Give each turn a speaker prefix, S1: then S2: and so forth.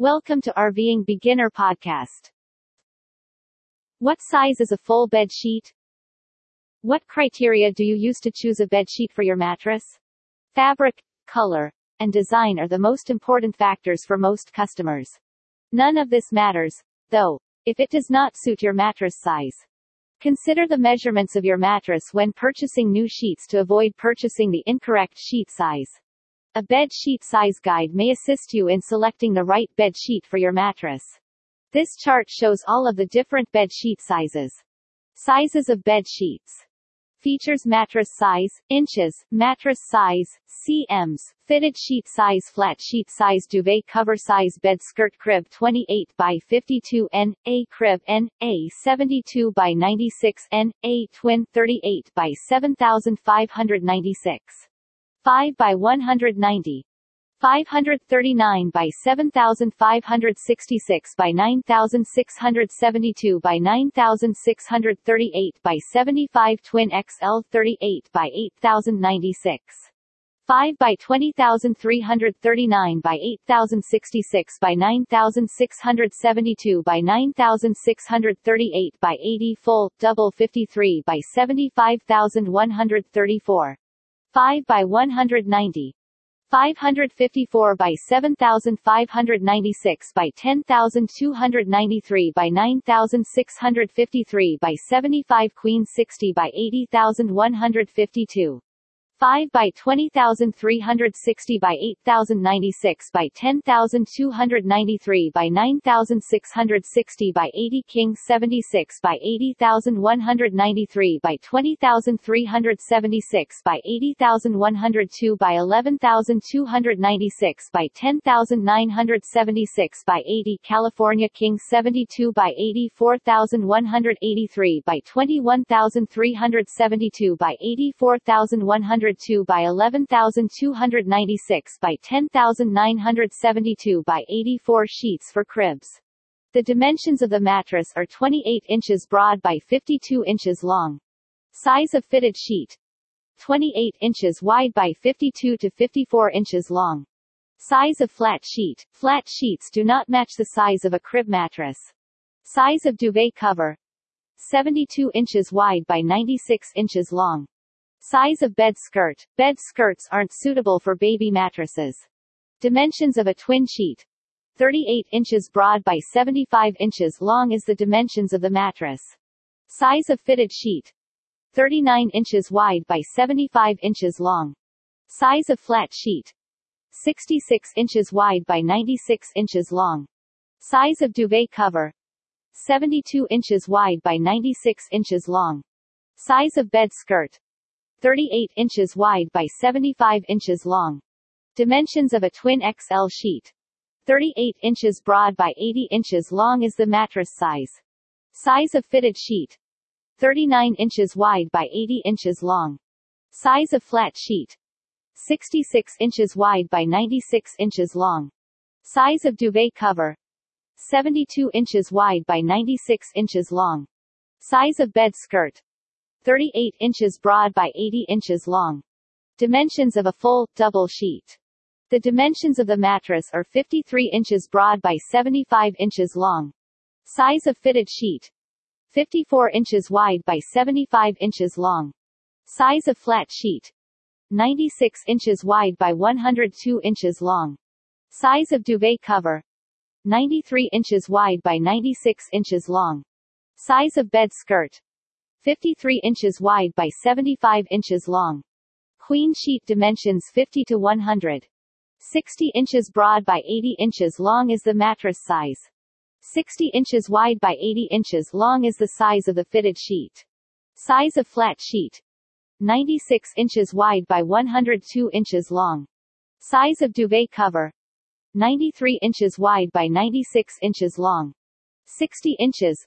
S1: Welcome to RVing Beginner Podcast. What size is a full bed sheet? What criteria do you use to choose a bed sheet for your mattress? Fabric, color, and design are the most important factors for most customers. None of this matters, though, if it does not suit your mattress size. Consider the measurements of your mattress when purchasing new sheets to avoid purchasing the incorrect sheet size. A bed sheet size guide may assist you in selecting the right bed sheet for your mattress. This chart shows all of the different bed sheet sizes. Sizes of bed sheets. Features mattress size, inches, mattress size, cms, fitted sheet size flat sheet size duvet cover size bed skirt crib 28 by 52 n, a crib n, a 72 by 96 n, a twin 38 by 7596. 5 by 190. 539 by 7566 by 9672 by 9638 by 75 twin XL 38 by 8096. 5 by 20339 by 8066 by 9672 by 9638 by 80 full, double 53 by 75134. 5 by 190. 554 by 7596 by 10293 by 9653 by 75 Queen 60 by 80152. 5 by 20360 by 8096 by 10293 by 9660 by 80 King 76 by 80193 by 20376 by 80102 by 11296 by 10976 by 80 California King 72 by 84183 by 21372 by 84100 102 by 11,296 by 10,972 by 84 sheets for cribs. The dimensions of the mattress are 28 inches broad by 52 inches long. Size of fitted sheet 28 inches wide by 52 to 54 inches long. Size of flat sheet. Flat sheets do not match the size of a crib mattress. Size of duvet cover 72 inches wide by 96 inches long. Size of bed skirt. Bed skirts aren't suitable for baby mattresses. Dimensions of a twin sheet. 38 inches broad by 75 inches long is the dimensions of the mattress. Size of fitted sheet. 39 inches wide by 75 inches long. Size of flat sheet. 66 inches wide by 96 inches long. Size of duvet cover. 72 inches wide by 96 inches long. Size of bed skirt. 38 inches wide by 75 inches long. Dimensions of a twin XL sheet. 38 inches broad by 80 inches long is the mattress size. Size of fitted sheet. 39 inches wide by 80 inches long. Size of flat sheet. 66 inches wide by 96 inches long. Size of duvet cover. 72 inches wide by 96 inches long. Size of bed skirt. 38 inches broad by 80 inches long. Dimensions of a full, double sheet. The dimensions of the mattress are 53 inches broad by 75 inches long. Size of fitted sheet. 54 inches wide by 75 inches long. Size of flat sheet. 96 inches wide by 102 inches long. Size of duvet cover. 93 inches wide by 96 inches long. Size of bed skirt. 53 inches wide by 75 inches long. Queen sheet dimensions 50 to 100. 60 inches broad by 80 inches long is the mattress size. 60 inches wide by 80 inches long is the size of the fitted sheet. Size of flat sheet. 96 inches wide by 102 inches long. Size of duvet cover. 93 inches wide by 96 inches long. 60 inches,